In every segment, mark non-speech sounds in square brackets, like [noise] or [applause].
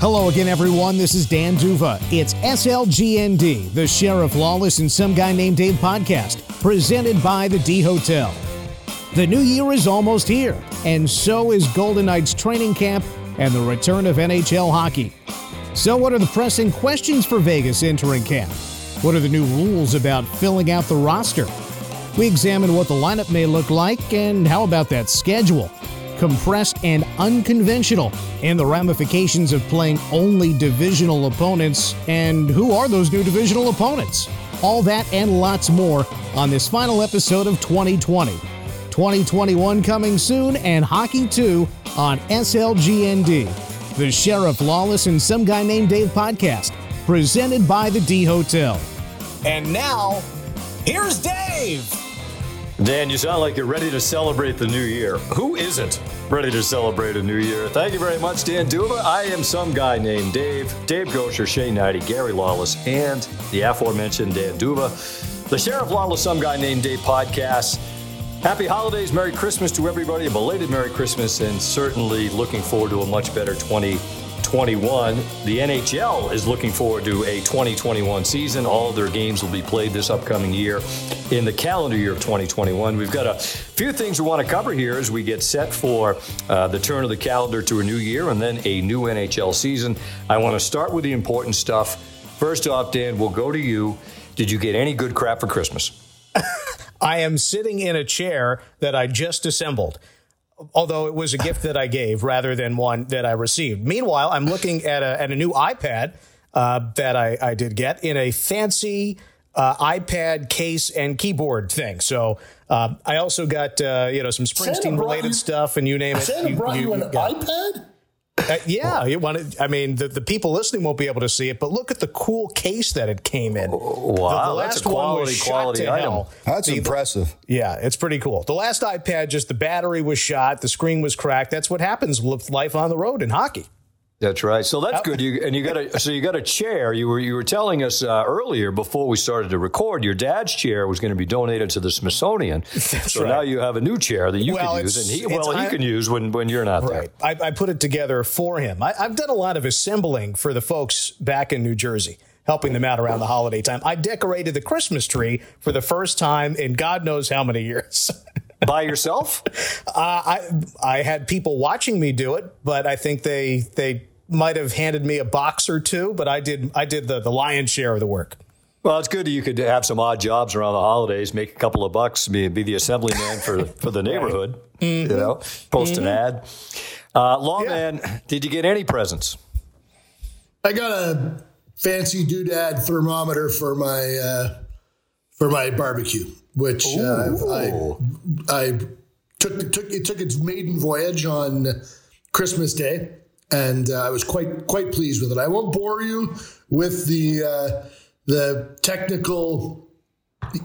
Hello again, everyone. This is Dan D'Uva. It's SLGND, the Sheriff Lawless and Some Guy Named Dave podcast, presented by the D Hotel. The new year is almost here, and so is Golden Knights training camp and the return of NHL hockey. So, what are the pressing questions for Vegas entering camp? What are the new rules about filling out the roster? We examine what the lineup may look like, and how about that schedule? Compressed, and unconventional, and the ramifications of playing only divisional opponents. And who are those new divisional opponents? All that and lots more on this final episode of 2020. 2021 coming soon, and Hockey 2 on SLGND. The Sheriff Lawless and Some Guy Named Dave podcast, presented by the D Hotel. And now, here's Dave. Dan, you sound like you're ready to celebrate the new year. Who isn't ready to celebrate a new year? Thank you very much, Dan D'Uva. I am some guy named Dave, Dave Goucher, Shane Hnidy, Gary Lawless, and the aforementioned Dan D'Uva. The Sheriff Lawless, some guy named Dave podcast. Happy holidays, Merry Christmas to everybody, a belated Merry Christmas, and certainly looking forward to a much better 2021. The NHL is looking forward to a 2021 season. All of their games will be played this upcoming year in the calendar year of 2021. We've got a few things we want to cover here as we get set for uh, the turn of the calendar to a new year and then a new NHL season. I want to start with the important stuff. First off, Dan, we'll go to you. Did you get any good crap for Christmas? [laughs] I am sitting in a chair that I just assembled. Although it was a gift that I gave rather than one that I received. Meanwhile, I'm looking at a, at a new iPad uh, that I, I did get in a fancy uh, iPad case and keyboard thing. So uh, I also got uh, you know some Springsteen related stuff, and you name it. Santa you, brought you, you an iPad. Uh, yeah, you wanted. I mean, the, the people listening won't be able to see it, but look at the cool case that it came in. Wow, the, the last that's a quality, quality item. Hell. That's the, impressive. Yeah, it's pretty cool. The last iPad, just the battery was shot, the screen was cracked. That's what happens with life on the road in hockey. That's right. So that's good. You and you got a so you got a chair. You were you were telling us uh, earlier before we started to record. Your dad's chair was going to be donated to the Smithsonian. [laughs] That's so right. now you have a new chair that you well, can use, and he well he can use when when you're not right. there. I, I put it together for him. I, I've done a lot of assembling for the folks back in New Jersey helping them out around the holiday time. I decorated the Christmas tree for the first time in God knows how many years. [laughs] By yourself? Uh, I I had people watching me do it, but I think they they might have handed me a box or two, but I did I did the the lion's share of the work. Well, it's good that you could have some odd jobs around the holidays, make a couple of bucks, be, be the assemblyman for [laughs] for the neighborhood. Mm-hmm. You know, post mm-hmm. an ad. Uh, Lawman, yeah. did you get any presents? I got a fancy doodad thermometer for my uh, for my barbecue, which uh, I I took took it took its maiden voyage on Christmas Day and uh, I was quite quite pleased with it. I won't bore you with the uh, the technical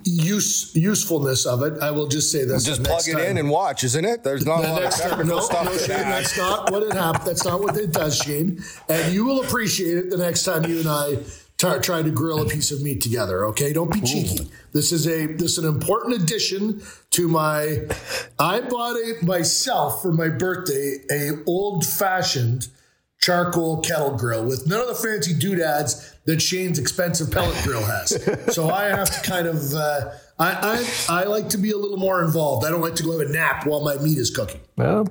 use usefulness of it. I will just say this: just plug it time. in and watch, isn't it? There's not the a lot of technical no, stuff. No, Shane, that. that's not what it happened. That's not what it does, Shane. And you will appreciate it the next time you and I try, try to grill a piece of meat together. Okay, don't be cheeky. This is a this is an important addition to my. I bought a myself for my birthday a old fashioned charcoal kettle grill with none of the fancy doodads that Shane's expensive pellet grill has. [laughs] so I have to kind of, uh, I, I, I like to be a little more involved. I don't like to go have a nap while my meat is cooking. Well,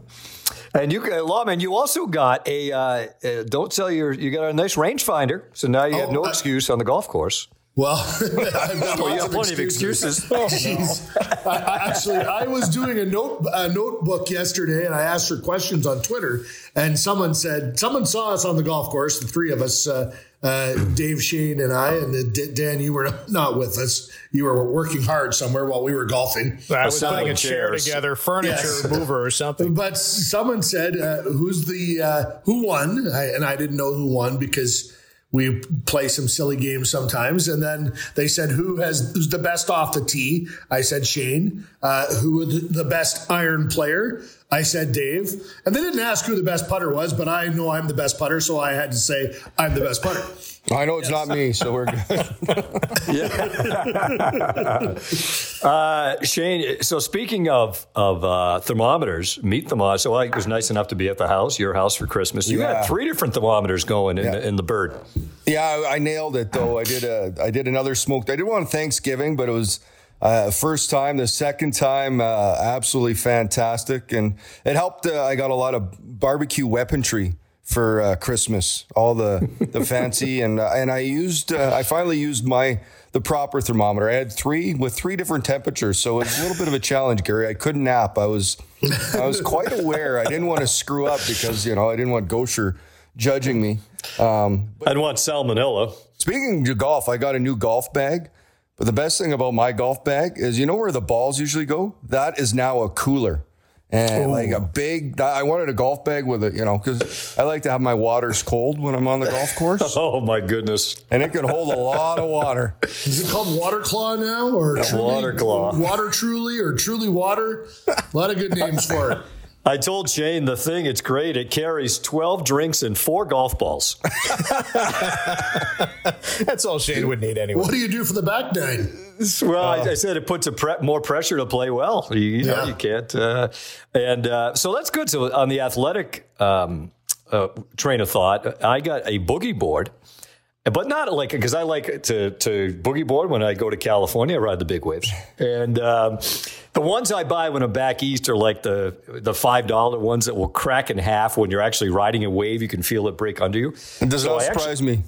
and you, uh, Lawman, you also got a, uh, uh, don't sell your, you got a nice rangefinder. So now you oh, have no excuse on the golf course. Well, [laughs] I've got well, you have plenty excuses. of excuses. Oh, [laughs] I, I, actually, I was doing a note a notebook yesterday, and I asked her questions on Twitter, and someone said someone saw us on the golf course, the three of us, uh, uh, Dave, Shane, and I, and Dan, you were [laughs] not with us. You were working hard somewhere while we were golfing. I was putting a chair together, furniture yes. mover or something. But someone said, uh, "Who's the uh, who won?" I, and I didn't know who won because we play some silly games sometimes. And then they said, who has, who's the best off the tee? I said, Shane. Uh, who the best iron player? I said Dave, and they didn't ask who the best putter was, but I know I'm the best putter, so I had to say I'm the best putter. I know it's yes. not me, so we're good. [laughs] yeah. [laughs] uh, Shane, so speaking of of uh, thermometers, meat thermometers. So I was nice enough to be at the house, your house for Christmas. You yeah. had three different thermometers going in, yeah. the, in the bird. Yeah, I nailed it though. I did a I did another smoked. I did one on Thanksgiving, but it was uh, first time, the second time, uh, absolutely fantastic, and it helped. Uh, I got a lot of barbecue weaponry for uh, Christmas, all the the [laughs] fancy, and uh, and I used. Uh, I finally used my the proper thermometer. I had three with three different temperatures, so it's a little bit of a challenge, Gary. I couldn't nap. I was I was quite aware. I didn't want to screw up because you know I didn't want Goucher judging me. Um, I didn't want salmonella. Speaking of golf, I got a new golf bag. But the best thing about my golf bag is you know where the balls usually go? That is now a cooler. And Ooh. like a big, I wanted a golf bag with it, you know, because I like to have my waters cold when I'm on the golf course. [laughs] oh my goodness! And it can hold a lot of water. [laughs] Is it called Water Claw now, or Truly, Water Claw, Water Truly, or Truly Water? A lot of good names for it. [laughs] I told Shane the thing, it's great. It carries 12 drinks and four golf balls. [laughs] That's all Shane would need anyway. What do you do for the back nine? Well, uh, I, I, said it puts a pre- more pressure to play well. You, you know, you can't. Uh, and uh, so that's good. So on the athletic um, uh, train of thought, I got a boogie board but not like because I like to to boogie board when I go to California. I ride the big waves, and um, the ones I buy when I'm back east are like the the five dollar ones that will crack in half when you're actually riding a wave. You can feel it break under you. It does so not surprise actually, me.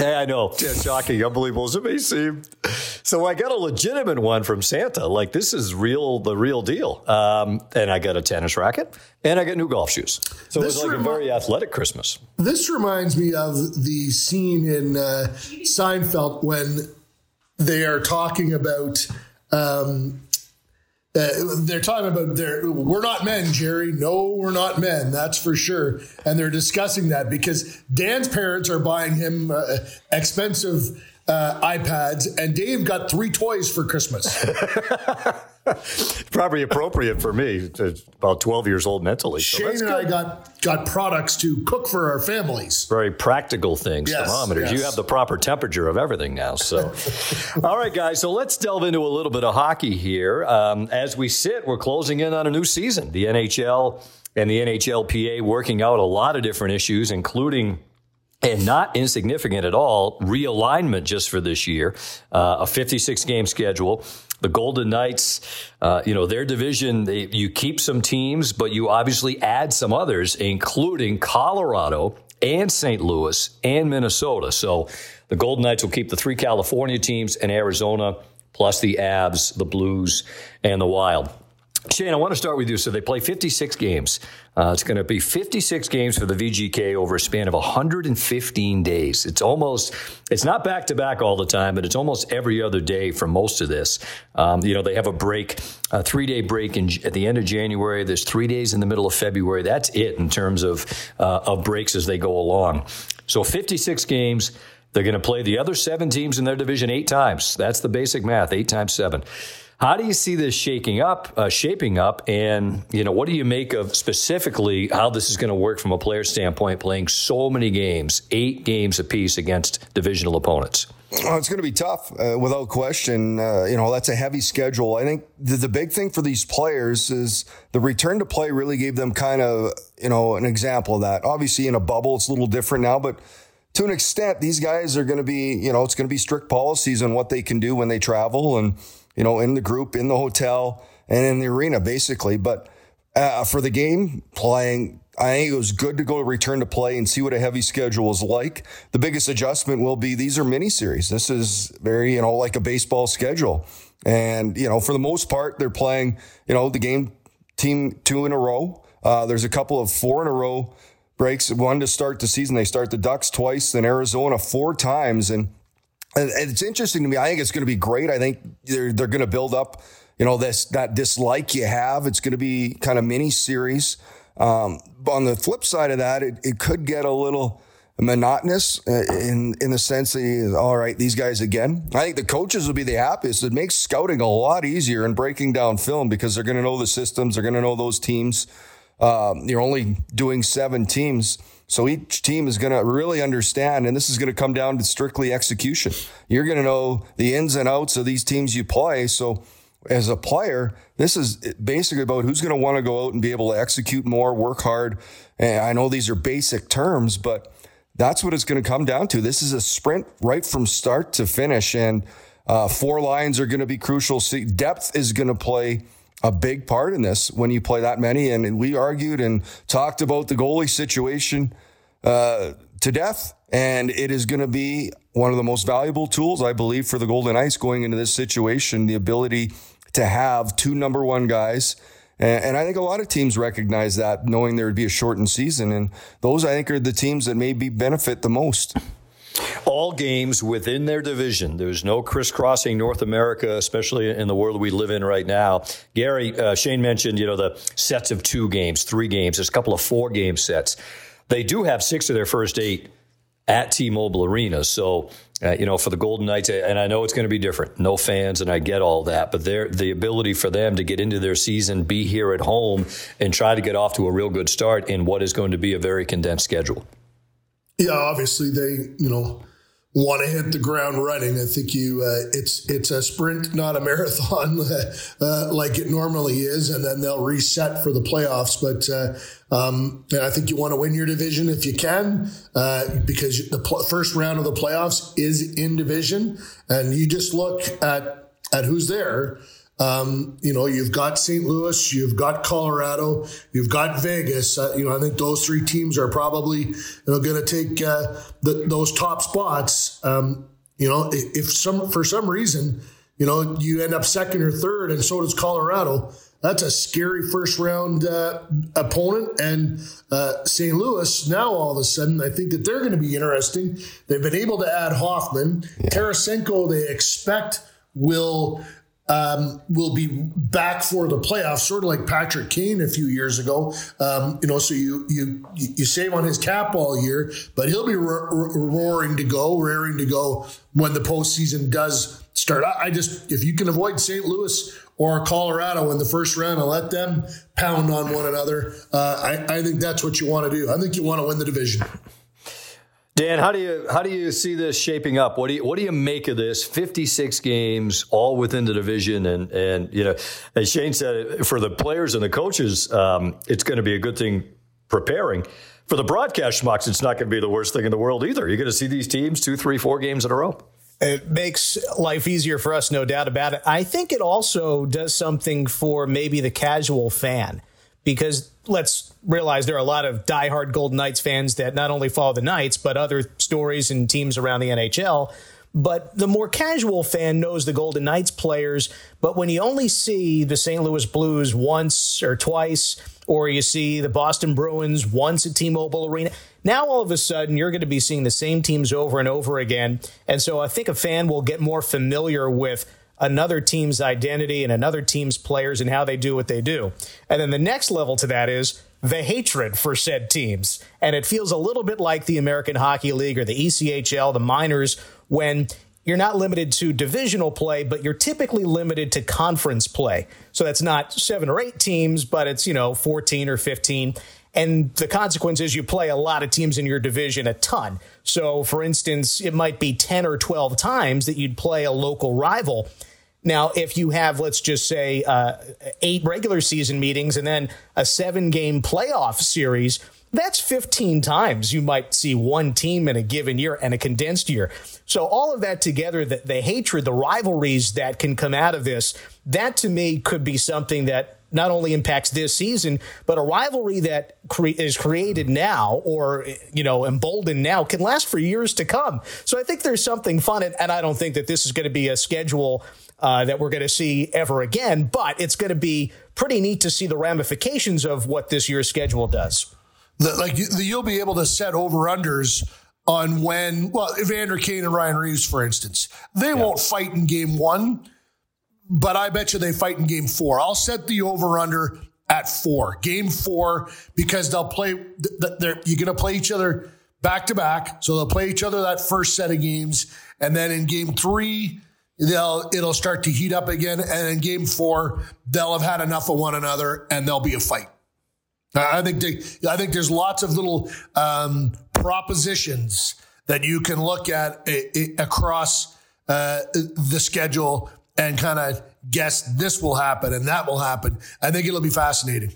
Yeah, I know. Yeah, shocking, unbelievable. as it may seem. So I got a legitimate one from Santa. Like this is real, the real deal. Um, and I got a tennis racket and I got new golf shoes. So this it was like remi- a very athletic Christmas. This reminds me of the scene in uh, Seinfeld when they are talking about um, uh, they're talking about we're not men jerry. No we're not men that's for sure. And they're discussing that because dan's parents are buying him uh, expensive uh, ipads and dave got three toys for christmas [laughs] Probably appropriate for me, about 12 years old mentally. So Shane and I got, got products to cook for our families. Very practical things, yes, thermometers. Yes. You have the proper temperature of everything now. So, [laughs] all right, guys, so let's delve into a little bit of hockey here. Um, as we sit, we're closing in on a new season. The NHL and the NHLPA working out a lot of different issues, including and not insignificant at all, realignment just for this year, uh, a 56 game schedule. The Golden Knights, uh, you know, their division, they, you keep some teams, but you obviously add some others, including Colorado and St. Louis and Minnesota. So the Golden Knights will keep the three California teams and Arizona, plus the Avs, the Blues, and the Wild. Shane, I want to start with you. So they play 56 games. Uh, it's going to be 56 games for the VGK over a span of 115 days. It's almost, it's not back to back all the time, but it's almost every other day for most of this. Um, you know, they have a break, a three day break in, at the end of January. There's three days in the middle of February. That's it in terms of, uh, of breaks as they go along. So 56 games. They're going to play the other seven teams in their division eight times. That's the basic math, eight times seven. How do you see this shaking up, uh, shaping up, and you know what do you make of specifically how this is going to work from a player standpoint, playing so many games, eight games apiece against divisional opponents? Well, it's going to be tough, uh, without question. Uh, you know, that's a heavy schedule. I think the, the, big thing for these players is the return to play really gave them kind of, you know, an example of that. Obviously, in a bubble, it's a little different now, but to an extent, these guys are going to be, you know, it's going to be strict policies on what they can do when they travel and, you know, in the group, in the hotel, and in the arena, basically. But uh, for the game playing, I think it was good to go return to play and see what a heavy schedule is like. The biggest adjustment will be these are mini series. This is very, you know, like a baseball schedule. And, you know, for the most part, they're playing, you know, the game team two in a row. Uh, there's a couple of four in a row breaks. One to start the season. They start the Ducks twice, then Arizona four times. And it's interesting to me. I think it's going to be great. I think they're they're going to build up, you know, this that dislike you have. It's going to be kind of mini series. Um, but on the flip side of that, it, it could get a little monotonous uh, in in the sense that all right, these guys again. I think the coaches will be the happiest. It makes scouting a lot easier and breaking down film because they're going to know the systems. They're going to know those teams. Um, you're only doing seven teams. So each team is going to really understand, and this is going to come down to strictly execution. You're going to know the ins and outs of these teams you play. So as a player, this is basically about who's going to want to go out and be able to execute more, work hard. And I know these are basic terms, but that's what it's going to come down to. This is a sprint right from start to finish, and uh, four lines are going to be crucial. See, depth is going to play a big part in this when you play that many. And, we argued and talked about the goalie situation uh, to death. And it is going to be one of the most valuable tools, I believe, for the Golden Knights going into this situation the ability to have two number one guys. And, and I think a lot of teams recognize that, knowing there would be a shortened season. And those, I think, are the teams that maybe benefit the most all games within their division. There's no crisscrossing North America, especially in the world we live in right now. Gary, uh, Shane mentioned, you know, the sets of two games, three games. There's a couple of four game sets. They do have six of their first eight at T-Mobile Arena. So, uh, you know, for the Golden Knights, and I know it's going to be different. No fans, and I get all that, but the ability for them to get into their season, be here at home, and try to get off to a real good start in what is going to be a very condensed schedule. Yeah, obviously they, you know, want to hit the ground running. I think you uh, it's it's a sprint, not a marathon, [laughs] uh, like it normally is, and then they'll reset for the playoffs. But uh, um, I think you want to win your division if you can, uh, because the pl- first round of the playoffs is in division, and you just look at at who's there. Um, you know, you've got St. Louis, you've got Colorado, you've got Vegas. Uh, you know, I think those three teams are probably you know going to take uh, the, those top spots. Um, you know, if some for some reason, you know, you end up second or third, and so does Colorado. That's a scary first round uh, opponent. And uh, St. Louis, now all of a sudden, I think that they're going to be interesting. They've been able to add Hoffman. Yeah. Tarasenko, they expect will um, will be back for the playoffs, sort of like Patrick Kane a few years ago. Um, you know, so you you you save on his cap all year, but he'll be ro- roaring to go, raring to go when the postseason does start. I, I just if you can avoid St. Louis or Colorado in the first round and let them pound on one another, uh, I, I think that's what you want to do. I think you want to win the division. Dan, how do you how do you see this shaping up? What do you what do you make of this? Fifty six games, all within the division, and and you know, as Shane said, for the players and the coaches, um, it's going to be a good thing preparing. For the broadcast schmucks, it's not going to be the worst thing in the world either. You're going to see these teams two, three, four games in a row. It makes life easier for us, no doubt about it. I think it also does something for maybe the casual fan because let's realize there are a lot of diehard Golden Knights fans that not only follow the Knights, but other stories and teams around the NHL. But the more casual fan knows the Golden Knights players. But when you only see the St. Louis Blues once or twice, or you see the Boston Bruins once at T Mobile Arena, now all of a sudden you're going to be seeing the same teams over and over again. And so I think a fan will get more familiar with another team's identity and another team's players and how they do what they do. And then the next level to that is the hatred for said teams. And it feels a little bit like the American Hockey League or the ECHL, the minors, when you're not limited to divisional play, but you're typically limited to conference play. So that's not seven or eight teams, but it's, you know, 14 or 15. And the consequence is you play a lot of teams in your division a ton. So, for instance, it might be 10 or 12 times that you'd play a local rival. Now, if you have, let's just say, uh, eight regular season meetings and then a seven game playoff series, that's 15 times you might see one team in a given year and a condensed year. So, all of that together, the, the hatred, the rivalries that can come out of this, that to me could be something that not only impacts this season, but a rivalry that cre- is created now or, you know, emboldened now can last for years to come. So I think there's something fun, and I don't think that this is going to be a schedule uh, that we're going to see ever again. But it's going to be pretty neat to see the ramifications of what this year's schedule does. The, like you'll be able to set over unders on when, well, Evander Kane and Ryan Reaves, for instance, they yeah. won't fight in game one, but I bet you they fight in game four. I'll set the over under at four, game four, because they'll play, they're, you're going to play each other back to back. So they'll play each other that first set of games. And then in game three, they'll it'll start to heat up again, and in game four they'll have had enough of one another, and there'll be a fight. I think they, I think there's lots of little um, propositions that you can look at a, a, across uh, the schedule and kind of guess this will happen and that will happen. I think it'll be fascinating.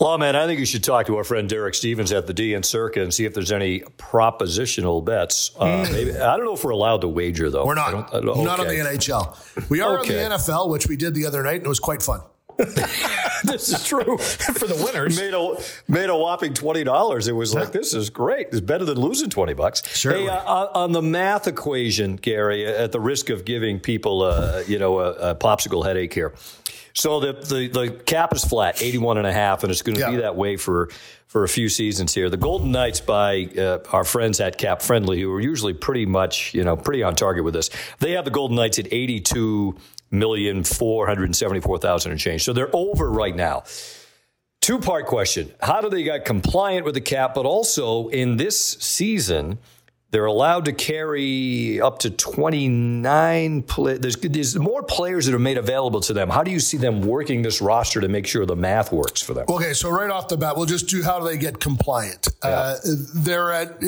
Well, man, I think you should talk to our friend Derek Stevens at the DN Circa and see if there's any propositional bets. Uh, hmm. maybe, I don't know if we're allowed to wager, though. We're not. I I okay. Not on the NHL. We are okay. on the NFL, which we did the other night, and it was quite fun. [laughs] this is true [laughs] for the winners. Made a made a whopping twenty dollars. It was like this is great. It's better than losing twenty bucks. Sure. Hey, uh, on the math equation, Gary, at the risk of giving people, uh, you know, a, a popsicle headache here. So the, the, the cap is flat, 81 and a half, and it's going to yeah. be that way for, for a few seasons here. The Golden Knights by uh, our friends at Cap Friendly, who are usually pretty much, you know, pretty on target with this. They have the Golden Knights at 82 million, 474,000 and change. So they're over right now. Two part question. How do they get compliant with the cap? But also in this season, they're allowed to carry up to 29 play- there's, there's more players that are made available to them. How do you see them working this roster to make sure the math works for them? Okay, so right off the bat, we'll just do how do they get compliant. Yeah. Uh, they're at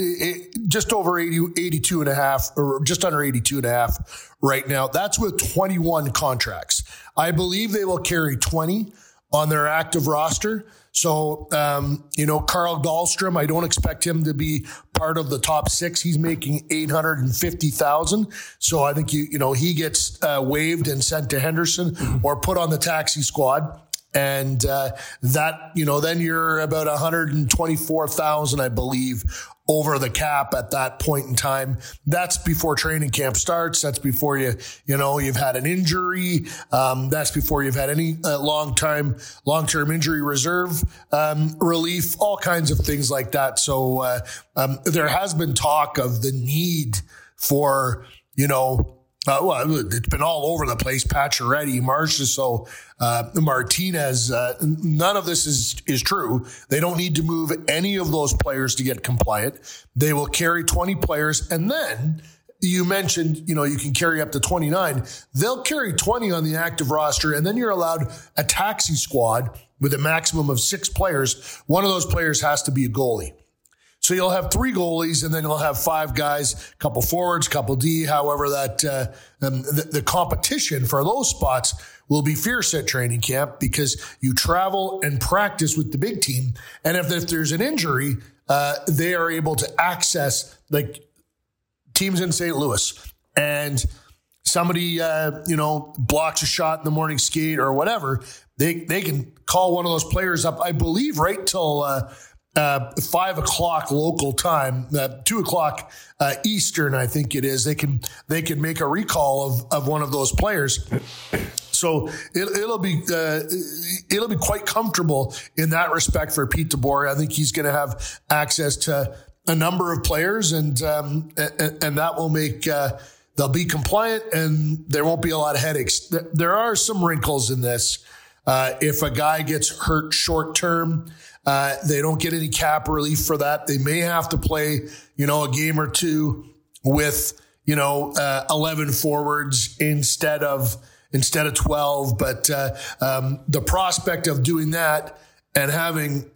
just over 80, 82 and a half, or just under 82 and a half right now. That's with 21 contracts. I believe they will carry 20 on their active roster. So, um, you know, Carl Dahlstrom, I don't expect him to be part of the top six. He's making 850,000. So I think you, you know, he gets uh, waived and sent to Henderson or put on the taxi squad. And uh, that, you know, then you're about 124,000, I believe, over the cap at that point in time. That's before training camp starts. That's before you, you know, you've had an injury. Um, that's before you've had any uh, long time, long term injury reserve um, relief, all kinds of things like that. So uh, um, there has been talk of the need for, you know, uh, well, it's been all over the place. Pacioretty, Marchessault, uh, Martinez. Uh, none of this is is true. They don't need to move any of those players to get compliant. They will carry 20 players, and then you mentioned, you know, you can carry up to 29. They'll carry 20 on the active roster, and then you're allowed a taxi squad with a maximum of six players. One of those players has to be a goalie. So you'll have three goalies, and then you'll have five guys, a couple forwards, couple D. However, that uh, um, the, the competition for those spots will be fierce at training camp because you travel and practice with the big team, and if, if there's an injury, uh, they are able to access like teams in St. Louis and somebody uh, you know blocks a shot in the morning skate or whatever they they can call one of those players up i believe right till uh, uh, five o'clock local time, uh, two o'clock uh, Eastern, I think it is. They can they can make a recall of, of one of those players. So it, will be uh, it'll be quite comfortable in that respect for Pete DeBoer. I think he's going to have access to a number of players, and um, and, and, that will make. Uh, they'll be compliant and there won't be a lot of headaches. There are some wrinkles in this. Uh, if a guy gets hurt short term, uh, they don't get any cap relief for that. They may have to play, you know, a game or two with, you know, uh, 11 forwards instead of, instead of 12. But, uh, um, the prospect of doing that and having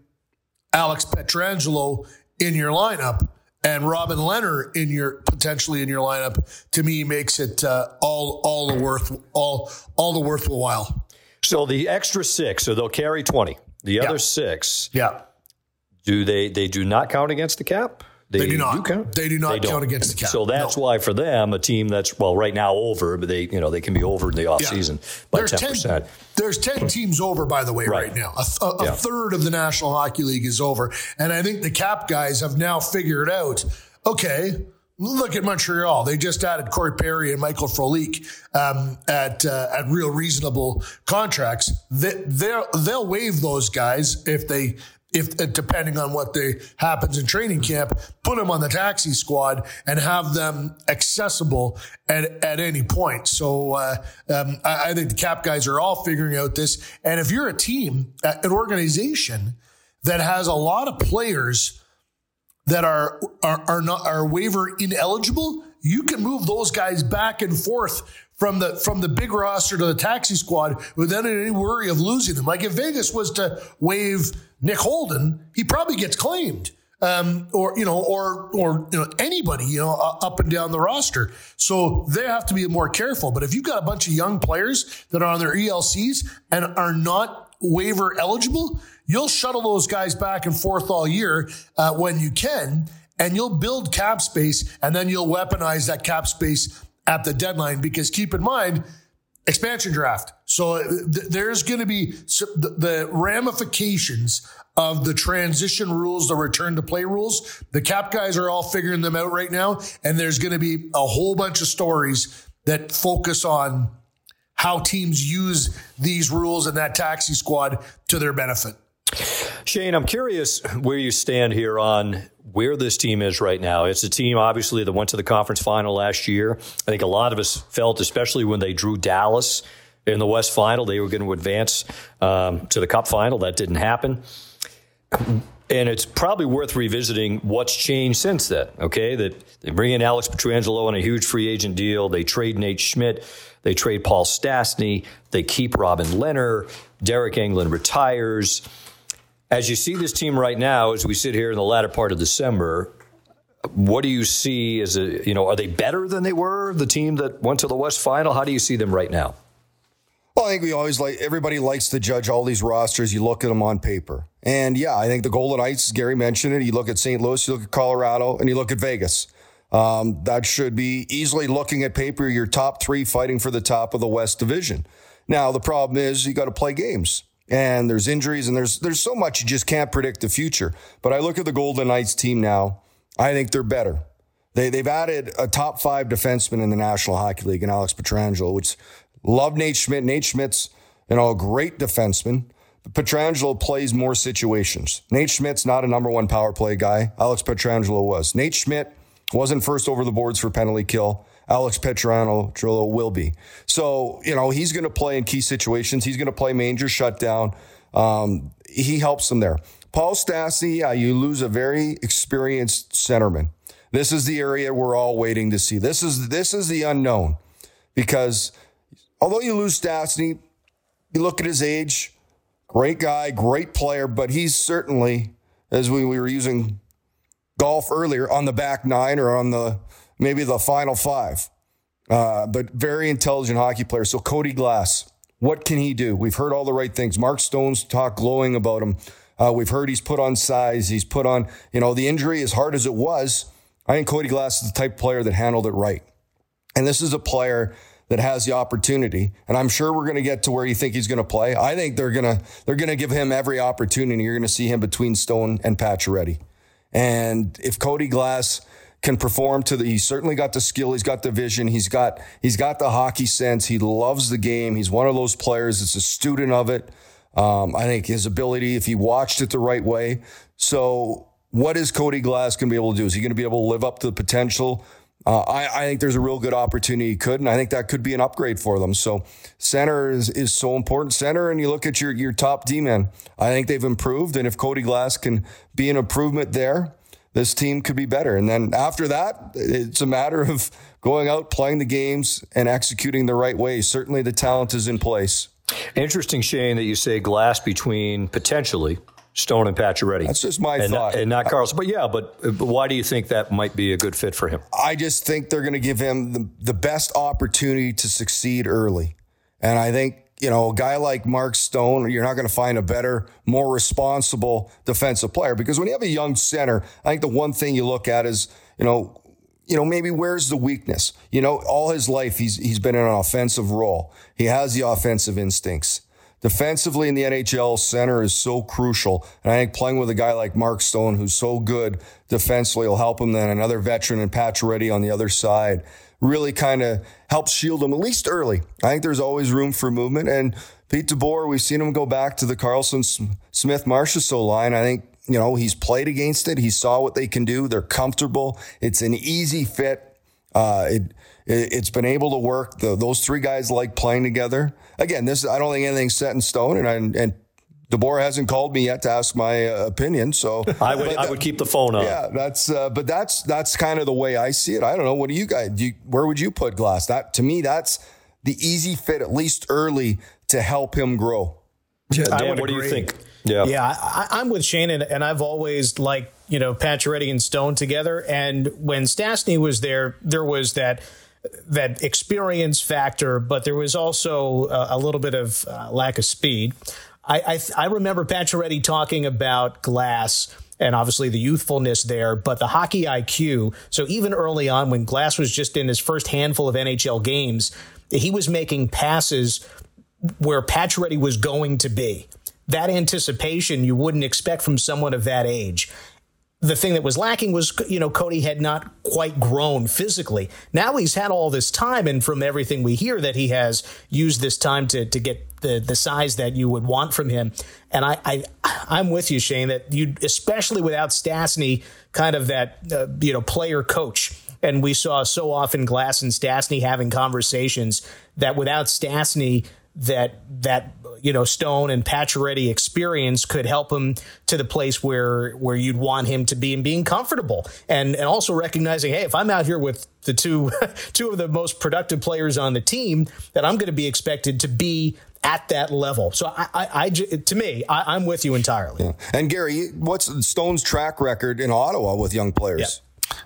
Alex Pietrangelo in your lineup and Robin Lehner in your potentially in your lineup to me makes it uh, all all the worth all all the worthwhile. So the extra six, so they'll carry twenty. The yeah. other six, yeah, do they? They do not count against the cap. They, they do not. Do count? They do not they count against the cap. So that's no. why for them, a team that's well right now over, but they you know they can be over in the offseason yeah. by ten percent. There's ten teams over, by the way, right, right now. A, a, a yeah. third of the National Hockey League is over, and I think the cap guys have now figured out. Okay, Look at Montreal. They just added Corey Perry and Michael Frolik um, at uh, at real reasonable contracts. They, they'll they'll waive those guys if they if depending on what they happens in training camp, put them on the taxi squad and have them accessible at, at any point. So uh, um, I, I, think the cap guys are all figuring out this. And if you're a team, an organization that has a lot of players that are are are not are waiver ineligible, you can move those guys back and forth from the from the big roster to the taxi squad without any worry of losing them. Like if Vegas was to waive Nick Holden, he probably gets claimed. Um, or you know, or or you know, anybody you know up and down the roster. So they have to be more careful. But if you've got a bunch of young players that are on their ELCs and are not waiver eligible, you'll shuttle those guys back and forth all year uh, when you can, and you'll build cap space, and then you'll weaponize that cap space at the deadline. Because keep in mind, expansion draft. So uh, th- there's going to be the, the ramifications of the transition rules, the return to play rules. The cap guys are all figuring them out right now. And there's going to be a whole bunch of stories that focus on how teams use these rules and that taxi squad to their benefit. Shane, I'm curious where you stand here on where this team is right now. It's a team, obviously, that went to the conference final last year. I think a lot of us felt, especially when they drew Dallas in the West final, they were going to advance um, to the Cup final. That didn't happen. And it's probably worth revisiting what's changed since then. Okay, that they bring in Alex Pietrangelo on a huge free agent deal. They trade Nate Schmidt. They trade Paul Stastny. They keep Robin Lehner. Deryk Engelland retires. As you see this team right now, as we sit here in the latter part of December, what do you see as a you know are they better than they were the team that went to the West Final? How do you see them right now? Well, I think we always like everybody likes to judge all these rosters. You look at them on paper, and yeah, I think the Golden Knights. Gary mentioned it. You look at St. Louis, you look at Colorado, and you look at Vegas. Um, that should be easily looking at paper your top three fighting for the top of the West Division. Now the problem is you got to play games and there's injuries and there's there's so much you just can't predict the future. But I look at the Golden Knights team now. I think they're better. They they've added a top five defenseman in the National Hockey League and Alex Pietrangelo, which love Nate Schmidt. Nate Schmidt's you know a great defenseman. Pietrangelo plays more situations. Nate Schmidt's not a number one power play guy. Alex Pietrangelo was. Nate Schmidt wasn't first over the boards for penalty kill. Alex Pietrangelo will be. So, you know, he's going to play in key situations. He's going to play major shutdown. Um, he helps them there. Paul Stastny, yeah, you lose a very experienced centerman. This is the area we're all waiting to see. This is this is the unknown because although you lose Stastny, you look at his age, great guy, great player, but he's certainly, as we, we were using golf earlier, on the back nine or on the maybe the final five. Uh, but very intelligent hockey player. So Cody Glass, what can he do? We've heard all the right things. Mark Stone's talk glowing about him. Uh, we've heard he's put on size. He's put on, you know, the injury as hard as it was. I think Cody Glass is the type of player that handled it right. And this is a player that has the opportunity. And I'm sure we're going to get to where you think he's going to play. I think they're going to, they're going to give him every opportunity. You're going to see him between Stone and Pacioretty. And if Cody Glass can perform to the he's certainly got the skill he's got the vision he's got he's got the hockey sense he loves the game he's one of those players that's a student of it um, i think his ability if he watched it the right way so what is cody glass going to be able to do is he going to be able to live up to the potential uh, I, I, think there's a real good opportunity he could, and I think that could be an upgrade for them. So center is, is so important. Center, and you look at your, your top D men, I think they've improved. And if Cody Glass can be an improvement there, this team could be better. And then after that, it's a matter of going out, playing the games, and executing the right way. Certainly the talent is in place. Interesting, Shane, that you say glass between potentially Stone and Pacioretty. That's just my and thought. Not, and not Karlsson. But yeah, but, but why do you think that might be a good fit for him? I just think they're going to give him the, the best opportunity to succeed early. And I think you know, a guy like Mark Stone, you're not going to find a better, more responsible defensive player because when you have a young center, I think the one thing you look at is, you know, you know, maybe where's the weakness? You know, all his life he's he's been in an offensive role. He has the offensive instincts. Defensively in the NHL, center is so crucial. And I think playing with a guy like Mark Stone, who's so good defensively, will help him. Then another veteran and Pacioretty on the other side really kind of helps shield him, at least early. I think there's always room for movement. And Pete DeBoer, we've seen him go back to the Karlsson Smith Marchessault line. I think, you know, he's played against it. He saw what they can do. They're comfortable. It's an easy fit. Uh, it, it, has been able to work. The, those three guys like playing together. Again, this, I don't think anything's set in stone. And, and DeBoer hasn't called me yet to ask my uh, opinion, so [laughs] I would I would keep the phone on. Yeah, that's uh, but that's that's kind of the way I see it. I don't know. What do you guys? Do you, where would you put Glass? That to me, that's the easy fit, at least early, to help him grow. Yeah, Dan, what agree. do you think? Yeah, yeah, I, am with Shane, and, and I've always liked you know Pacioretty and Stone together. And when Stastny was there, there was that that experience factor, but there was also a, a little bit of uh, lack of speed. I I, I remember Pacioretty talking about Glass and obviously the youthfulness there, but the hockey IQ. So even early on, when Glass was just in his first handful of NHL games, he was making passes where Pacioretty was going to be. That anticipation you wouldn't expect from someone of that age the thing that was lacking was, you know, Cody had not quite grown physically. Now he's had all this time, and from everything we hear, that he has used this time to to get the the size that you would want from him. And I, I I'm with you, Shane, that you especially without Stastny, kind of that uh, you know player coach. And we saw so often Glass and Stastny having conversations that without Stastny, that that you know Stone and Pacioretty experience could help him to the place where where you'd want him to be and being comfortable and and also recognizing hey if I'm out here with the two [laughs] two of the most productive players on the team that I'm going to be expected to be at that level. So I, I, I to me, I, am with you entirely. Yeah. And Gary, what's Stone's track record in Ottawa with young players?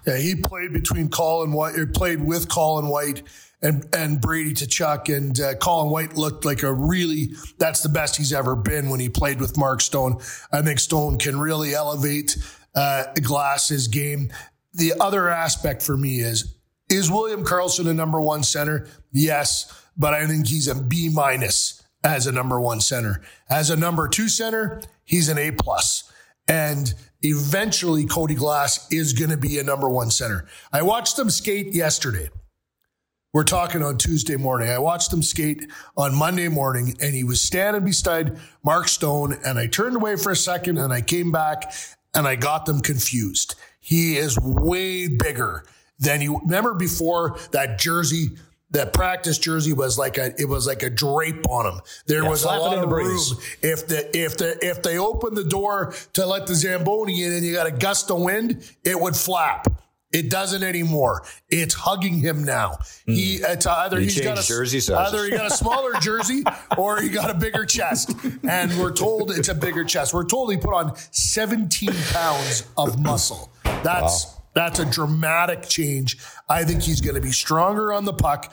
Yeah, yeah he played between Colin White, or played with Colin White and and Brady Tkachuk and uh, Colin White looked like a really that's the best he's ever been when he played with Mark Stone. I think Stone can really elevate uh, Glass's game. The other aspect for me is is William Karlsson a number one center? Yes, but I think he's a B minus as a number one center. As a number two center, he's an A plus. And eventually Cody Glass is going to be a number one center. I watched them skate yesterday. We're talking on Tuesday morning. I watched him skate on Monday morning and he was standing beside Mark Stone and I turned away for a second and I came back and I got them confused. He is way bigger than you remember before that jersey that practice jersey was like a it was like a drape on him. There yeah, was a lot of room. If the if the if they opened the door to let the Zamboni in and you got a gust of wind, it would flap. It doesn't anymore. It's hugging him now. Mm. He it's either he has got a jersey sizes. either he got a smaller [laughs] jersey or he got a bigger chest. And we're told it's a bigger chest. We're told he put on 17 pounds of muscle. That's wow. That's a dramatic change. I think he's going to be stronger on the puck.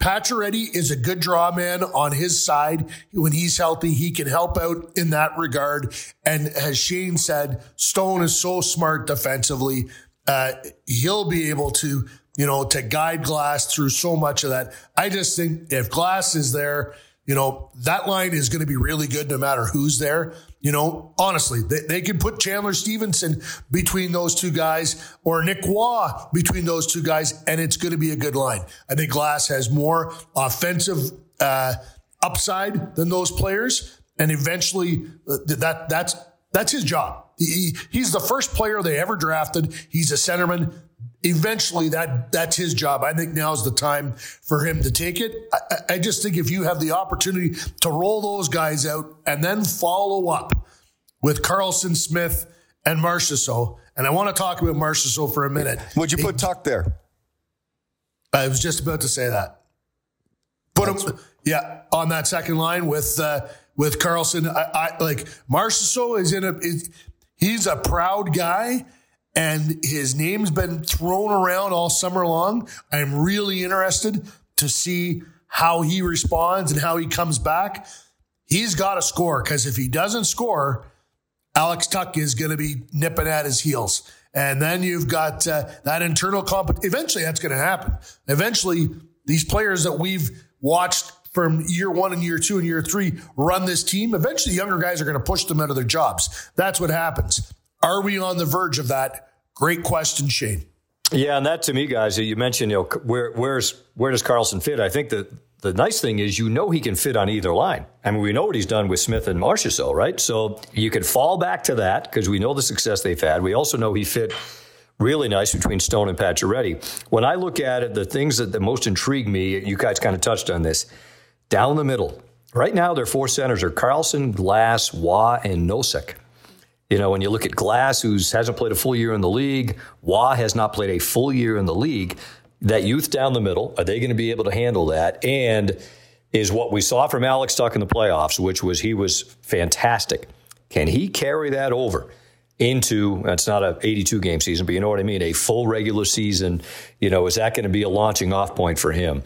Pacioretty is a good draw man on his side. When he's healthy, he can help out in that regard. And as Shane said, Stone is so smart defensively uh, he'll be able to, you know, to guide Glass through so much of that. I just think if Glass is there, you know, that line is going to be really good no matter who's there. You know, honestly, they, they put Chandler Stephenson between those two guys or Nick Roy between those two guys, and it's going to be a good line. I think Glass has more offensive uh, upside than those players, and eventually uh, that that's that's his job. He, he's the first player they ever drafted. He's a centerman. Eventually, that that's his job. I think now is the time for him to take it. I, I just think if you have the opportunity to roll those guys out and then follow up with Karlsson Smith, and Marchessault, and I want to talk about Marchessault for a minute. Would you put Tuch there? I was just about to say that. Put him, yeah, on that second line with uh, with Karlsson. I, I like Marchessault is in a. Is, He's a proud guy and his name's been thrown around all summer long. I'm really interested to see how he responds and how he comes back. He's got to score because if he doesn't score, Alex Tuch is going to be nipping at his heels. And then you've got uh, that internal competition. Eventually, that's going to happen. Eventually, these players that we've watched from year one and year two and year three run this team, eventually younger guys are going to push them out of their jobs. That's what happens. Are we on the verge of that? Great question, Shane. Yeah, and that to me, guys, you mentioned, you know, where where's where does Karlsson fit? I think that the nice thing is you know he can fit on either line. I mean, we know what he's done with Smith and Marchessault, right? So you can fall back to that because we know the success they've had. We also know he fit really nice between Stone and Pacioretty. When I look at it, the things that, that most intrigue me, you guys kind of touched on this down the middle. Right now, their four centers are Karlsson, Glass, Roy, and Nosek. You know, when you look at Glass, who hasn't played a full year in the league, Roy has not played a full year in the league. that youth down the middle, are they going to be able to handle that? And is what we saw from Alex Tuch in the playoffs, which was he was fantastic. Can he carry that over into It's not a 82 game season, but you know what I mean, a full regular season? You know, is that going to be a launching off point for him?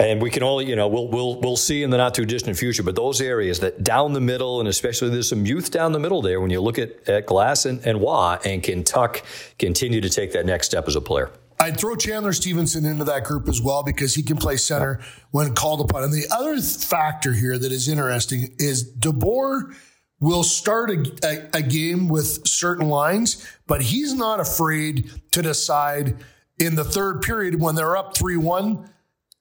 And we can only, you know, we'll we'll we'll see in the not too distant future. But those areas that down the middle, and especially there's some youth down the middle there. When you look at, at Glass and, and Roy, and can Tuch continue to take that next step as a player? I'd throw Chandler Stephenson into that group as well because he can play center when called upon. And the other factor here that is interesting is DeBoer will start a, a, a game with certain lines, but he's not afraid to decide in the third period when they're up 3 1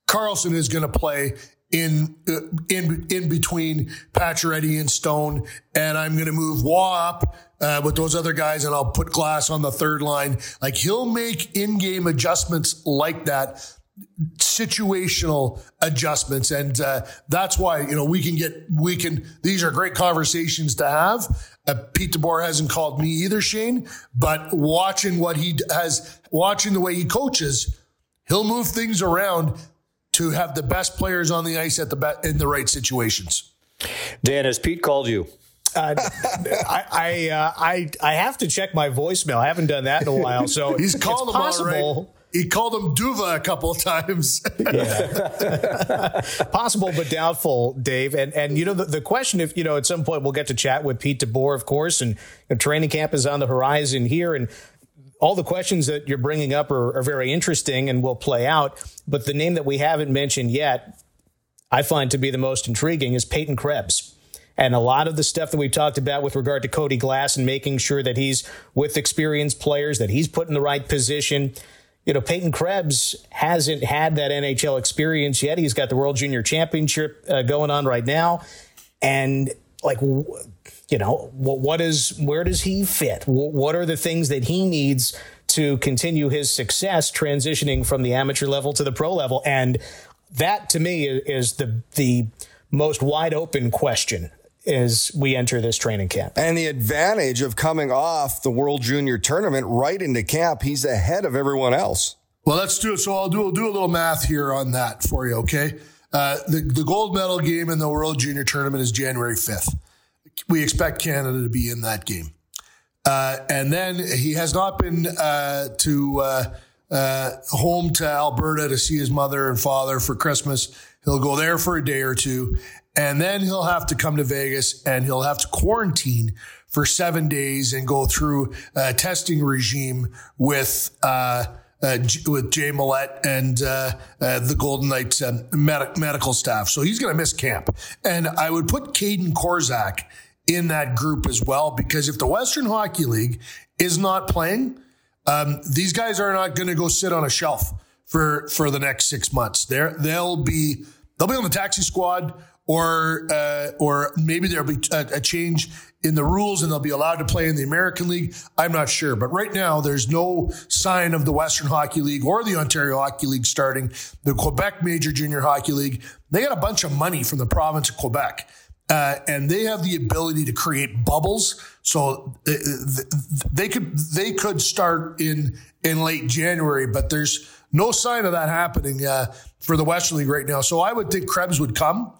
Karlsson is going to play in uh, in in between Pacioretty and Stone, and I'm going to move Waugh up uh, with those other guys, and I'll put Glass on the third line. Like he'll make in-game adjustments like that, situational adjustments, and uh, that's why you know we can get we can. These are great conversations to have. Uh, Pete DeBoer hasn't called me either, Shane, but watching what he has, watching the way he coaches, he'll move things around to have the best players on the ice at the be- in the right situations. Dan, has Pete called you? Uh, [laughs] I I, uh, I I have to check my voicemail. I haven't done that in a while, so he's called him possible. All right. He called him D'Uva a couple of times. yeah. [laughs] Possible but doubtful, Dave. And and you know the, the question if you know at some point we'll get to chat with Pete DeBoer, of course, and you know, training camp is on the horizon here, and all the questions that you're bringing up are, are very interesting and will play out. But the name that we haven't mentioned yet, I find to be the most intriguing, is Peyton Krebs. And a lot of the stuff that we've talked about with regard to Cody Glass and making sure that he's with experienced players, that he's put in the right position. You know, Peyton Krebs hasn't had that NHL experience yet. He's got the World Junior Championship uh, going on right now. And like, you know, what, what is, where does he fit? What are the things that he needs to continue his success transitioning from the amateur level to the pro level? And that to me is the, the most wide open question as we enter this training camp. And the advantage of coming off the World Junior Tournament right into camp, he's ahead of everyone else. Well, let's do it. So I'll do, I'll do a little math here on that for you, okay? Uh, the, the gold medal game in the World Junior Tournament is January 5th we expect Canada to be in that game. Uh, and then he has not been uh, to uh, uh, home to Alberta to see his mother and father for Christmas. He'll go there for a day or two, and then he'll have to come to Vegas and he'll have to quarantine for seven days and go through a testing regime with uh, uh, with Jay Mellette and uh, uh, the Golden Knights med- medical staff. So he's going to miss camp. And I would put Kaedan Korczak in that group as well, because if the Western Hockey League is not playing, um, these guys are not going to go sit on a shelf for for the next six months. They're, they'll be they'll be on the taxi squad, or uh, or maybe there'll be a, a, change in the rules and they'll be allowed to play in the American League. I'm not sure, but right now there's no sign of the Western Hockey League or the Ontario Hockey League starting. The Quebec Major Junior Hockey League they got a bunch of money from the province of Quebec uh, and they have the ability to create bubbles. So uh, they could they could start in in late January, but there's no sign of that happening uh, for the Western League right now. So I would think Krebs would come,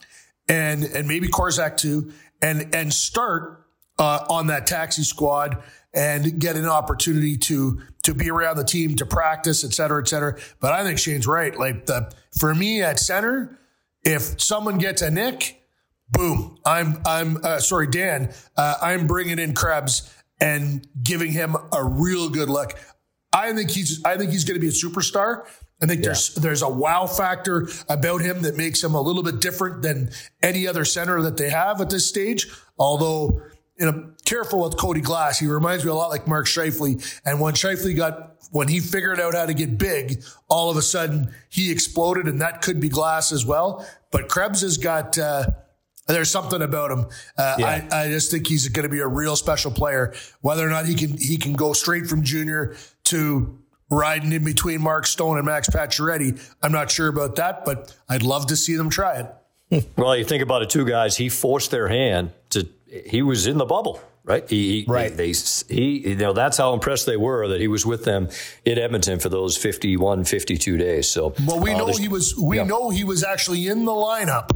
and and maybe Korczak too, and and start uh, on that taxi squad and get an opportunity to to be around the team, to practice, et cetera, et cetera. But I think Shane's right. Like the for me at center, if someone gets a nick boom, I'm I'm uh, sorry, Dan, uh, I'm bringing in Krebs and giving him a real good look. I think he's I think he's going to be a superstar. I think yeah. there's there's a wow factor about him that makes him a little bit different than any other center that they have at this stage. Although, you know, careful with Cody Glass. He reminds me a lot like Mark Scheifele. And when Scheifele got when he figured out how to get big, all of a sudden he exploded, and that could be Glass as well. But Krebs has got. Uh, there's something about him. Uh, yeah. I, I just think he's going to be a real special player. Whether or not he can he can go straight from junior to riding in between Mark Stone and Max Pacioretty, I'm not sure about that, but I'd love to see them try it. well, you think about it, two guys. He forced their hand to he was in the bubble, right? He, right. They, he, you know, that's how impressed they were that he was with them in Edmonton for those 51, 52 days. So, well, we uh, know he was. We yeah. know he was actually in the lineup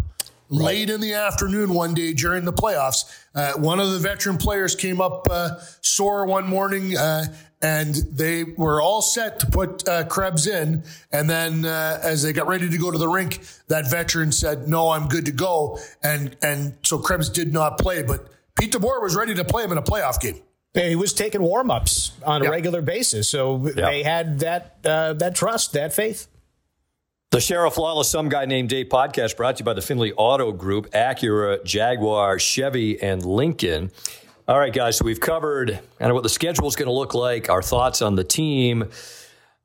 right. late in the afternoon one day during the playoffs. Uh, one of the veteran players came up uh, sore one morning. Uh, and they were all set to put uh, Krebs in. And then uh, as they got ready to go to the rink, that veteran said, "No, I'm good to go." And and so Krebs did not play, but Pete DeBoer was ready to play him in a playoff game. He was taking warm ups on a yeah. regular basis, so yeah. they had that uh, that trust, that faith. The Sheriff Lawless, some guy named Dave podcast brought to you by the Findlay Auto Group, Acura, Jaguar, Chevy, and Lincoln. All right, guys, so we've covered kind of what the schedule is going to look like, our thoughts on the team.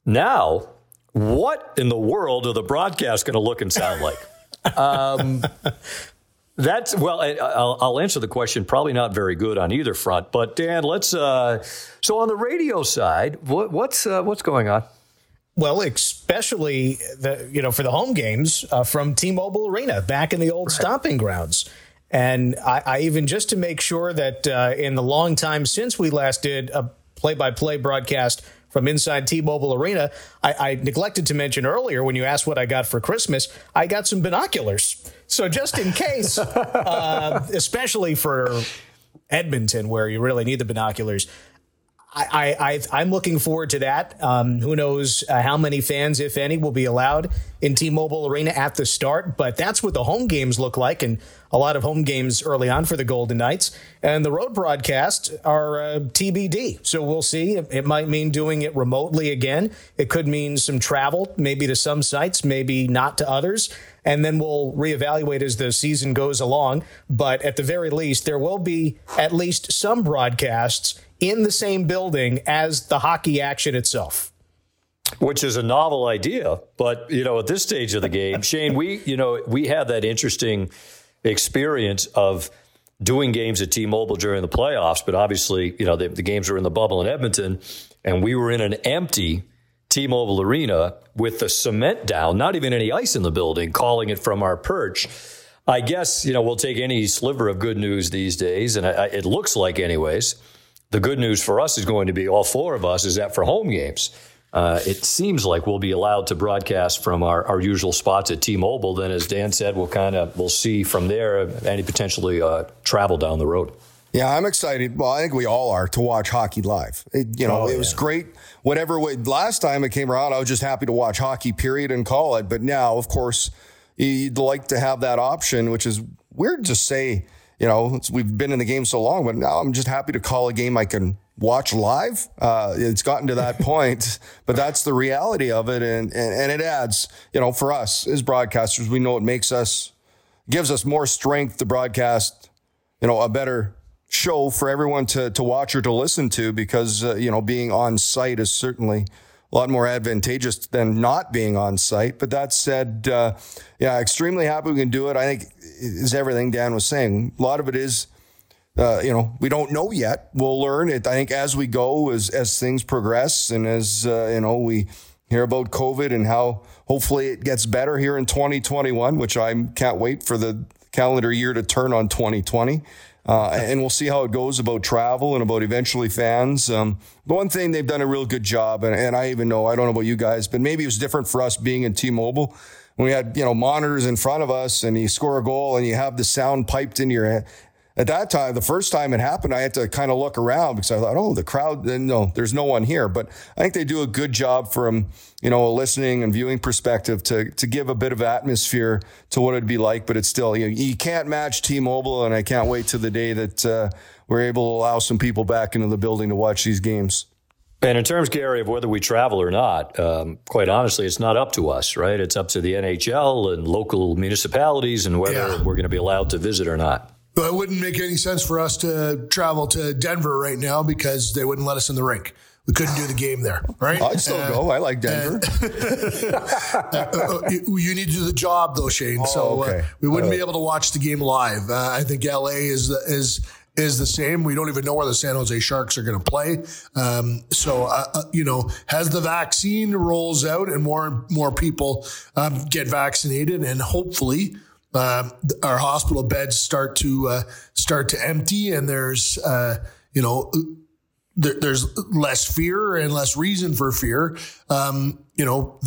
Now, what in the world are the broadcasts going to look and sound like? [laughs] um, that's well. I'll, I'll, answer the question. Probably not very good on either front. But Dan, let's. Uh, so on the radio side, what, what's uh, what's going on? Well, especially the you know for the home games uh, from T-Mobile Arena back in the old right. stomping grounds. And I, I, even just to make sure that uh, in the long time since we last did a play-by-play broadcast from inside T-Mobile Arena, I, I neglected to mention earlier when you asked what I got for Christmas, I got some binoculars. So just in case, [laughs] uh, especially for Edmonton, where you really need the binoculars, I, I, am looking forward to that. Um, who knows uh, how many fans, if any, will be allowed in T-Mobile Arena at the start, but that's what the home games look like, and a lot of home games early on for the Golden Knights. And the road broadcasts are uh, TBD, so we'll see. It might mean doing it remotely again. It could mean some travel, maybe to some sites, maybe not to others. And then we'll reevaluate as the season goes along. But at the very least, there will be at least some broadcasts in the same building as the hockey action itself. Which is a novel idea, but you know, at this stage of the game, Shane, we you know we had that interesting experience of doing games at T-Mobile during the playoffs, but obviously, you know, the, the games were in the bubble in Edmonton, and we were in an empty T-Mobile Arena with the cement down, not even any ice in the building, calling it from our perch. I guess you know we'll take any sliver of good news these days, and I, I, it looks like, anyways the good news for us is going to be all four of us is that for home games, uh, it seems like we'll be allowed to broadcast from our, our usual spots at T-Mobile. Then, as Dan said, we'll kind of we'll see from there any potentially uh, travel down the road. Yeah, I'm excited. Well, I think we all are to watch hockey live. It, you know, oh, it was great. Whatever way, last time it came around, I was just happy to watch hockey. Period, and call it. But now, of course, you'd like to have that option, which is weird to say you know, we've been in the game so long, but now I'm just happy to call a game I can watch live. Uh, it's gotten to that [laughs] point, but that's the reality of it. And, and, and it adds, you know, for us as broadcasters, we know it makes us, gives us more strength to broadcast, you know, a better show for everyone to, to watch or to listen to because, uh, you know, being on site is certainly, a lot more advantageous than not being on site. But that said, uh, yeah, extremely happy we can do it. I think is everything Dan was saying. A lot of it is, uh, you know, we don't know yet. We'll learn it. I think as we go, as as things progress, and as uh, you know, we hear about COVID and how hopefully it gets better here in 2021, which I can't wait for the calendar year to turn on 2020. Uh, and we'll see how it goes about travel and about eventually fans. Um, the one thing they've done a real good job, and, and I even know, I don't know about you guys, but maybe it was different for us being in T-Mobile when we had, you know, monitors in front of us and you score a goal and you have the sound piped in your head. at that time, the first time it happened, I had to kind of look around because I thought, oh, the crowd, no, there's no one here. But I think they do a good job from, you know, a listening and viewing perspective to, to give a bit of atmosphere to what it'd be like. But it's still, you, know, you can't match T-Mobile. And I can't wait to the day that uh, we're able to allow some people back into the building to watch these games. And in terms, Gary, of whether we travel or not, um, quite honestly, it's not up to us, right? It's up to the NHL and local municipalities and whether yeah. we're going to be allowed to visit or not. But it wouldn't make any sense for us to travel to Denver right now because they wouldn't let us in the rink. We couldn't do the game there, right? I'd still uh, go. I like Denver. [laughs] Uh, uh, you need to do the job, though, Shane. Oh, so uh, okay. uh, we wouldn't be able to watch the game live. Uh, I think LA is is is the same. We don't even know where the San Jose Sharks are going to play. Um, so, you know, as the vaccine rolls out and more and more people um, get vaccinated, and hopefully uh, our hospital beds start to uh, start to empty, and there's uh, you know there, there's less fear and less reason for fear. Um, you know,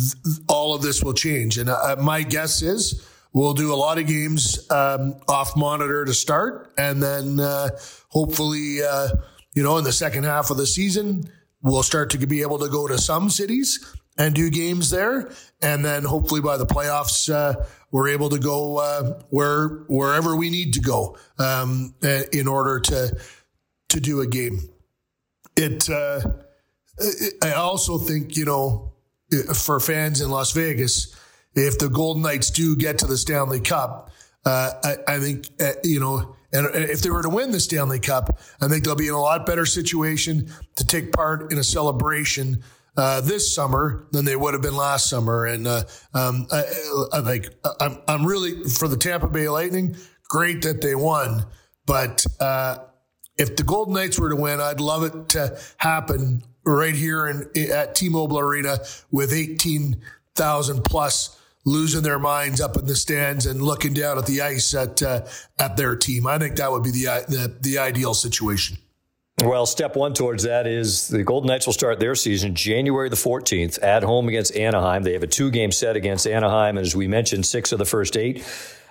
all of this will change, and uh, my guess is we'll do a lot of games um, off monitor to start, and then uh, hopefully, uh, you know, in the second half of the season, we'll start to be able to go to some cities and do games there, and then hopefully by the playoffs, uh, we're able to go uh, where wherever we need to go um, in order to to do a game. It. Uh, I also think you know for fans in Las Vegas, if the Golden Knights do get to the Stanley Cup, uh, I, I, think uh, you know. And if they were to win the Stanley Cup, I think they'll be in a lot better situation to take part in a celebration uh, this summer than they would have been last summer. And uh, um, I, I, like I'm, I'm really for the Tampa Bay Lightning. Great that they won, but uh, if the Golden Knights were to win, I'd love it to happen right here in, at T-Mobile Arena with 18,000 plus losing their minds up in the stands and looking down at the ice at uh, at their team. I think that would be the, the the ideal situation. Well, step one towards that is the Golden Knights will start their season January the 14th at home against Anaheim. They have a two game set against Anaheim, and as we mentioned, six of the first eight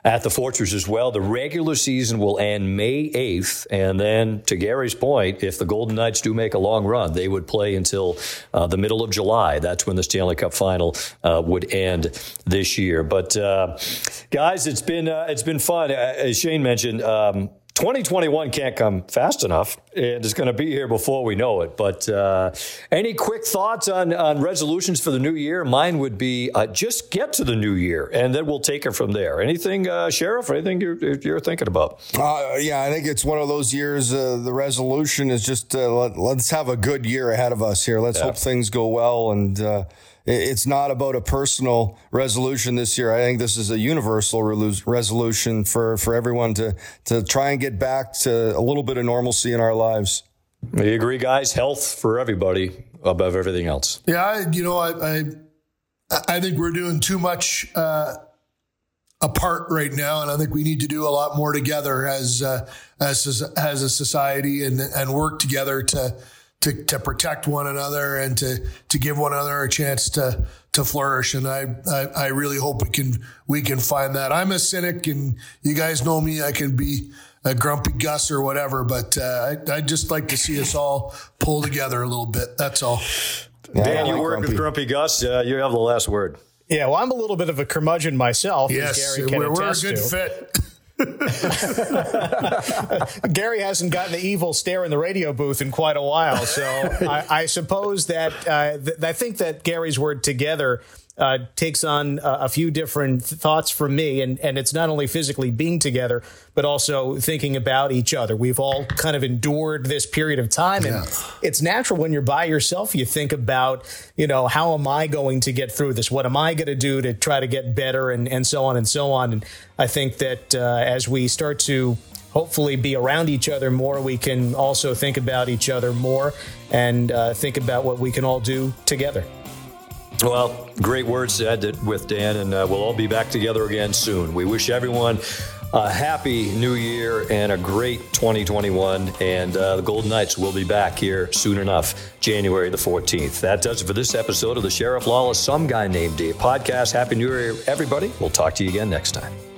at the Fortress as well. The regular season will end May 8th. And then, to Gary's point, if the Golden Knights do make a long run, they would play until uh, the middle of July. That's when the Stanley Cup final uh, would end this year. But, uh, guys, it's been, uh, it's been fun. Uh, as Shane mentioned, um, 2021 can't come fast enough, and it's going to be here before we know it. But uh, any quick thoughts on, on resolutions for the new year? Mine would be uh, just get to the new year, and then we'll take it from there. Anything, uh, Sheriff? Anything you're, you're thinking about? Uh, yeah, I think it's one of those years. Uh, the resolution is just uh, let, us have a good year ahead of us here. Let's yeah. hope things go well and it's not about a personal resolution this year. I think this is a universal resolution for, for everyone to, to try and get back to a little bit of normalcy in our lives. You agree, guys? Health for everybody above everything else. Yeah, I, you know, I, I, I think we're doing too much uh, apart right now, and I think we need to do a lot more together as uh, as as a society and and work together to to, to protect one another and to, to give one another a chance to, to flourish. And I, I, I, really hope we can, we can find that. I'm a cynic and you guys know me. I can be a grumpy Gus or whatever, but, uh, I, I'd just like to see us all pull together a little bit. That's all. Yeah, Dan, you like work grumpy. with Grumpy Gus. Uh, you have the last word. Yeah, well, I'm a little bit of a curmudgeon myself. Yes, we're, we're a good to. fit. [laughs] [laughs] Gary hasn't gotten the evil stare in the radio booth in quite a while, so [laughs] I, I suppose that uh, th- I think that Gary's word together uh, takes on a, a few different thoughts from me, and and it's not only physically being together, but also thinking about each other. We've all kind of endured this period of time, and yeah. it's natural when you're by yourself. You think about, you know, how am I going to get through this? What am I going to do to try to get better, and and so on and so on. And I think that uh, as we start to hopefully be around each other more, we can also think about each other more and uh, think about what we can all do together. Well, great words said with Dan, and uh, we'll all be back together again soon. We wish everyone a happy new year and a great 2021. And uh, the Golden Knights will be back here soon enough, January the 14th. That does it for this episode of the Sheriff Lawless Some Guy Named Dave podcast. Happy New Year, everybody. We'll talk to you again next time.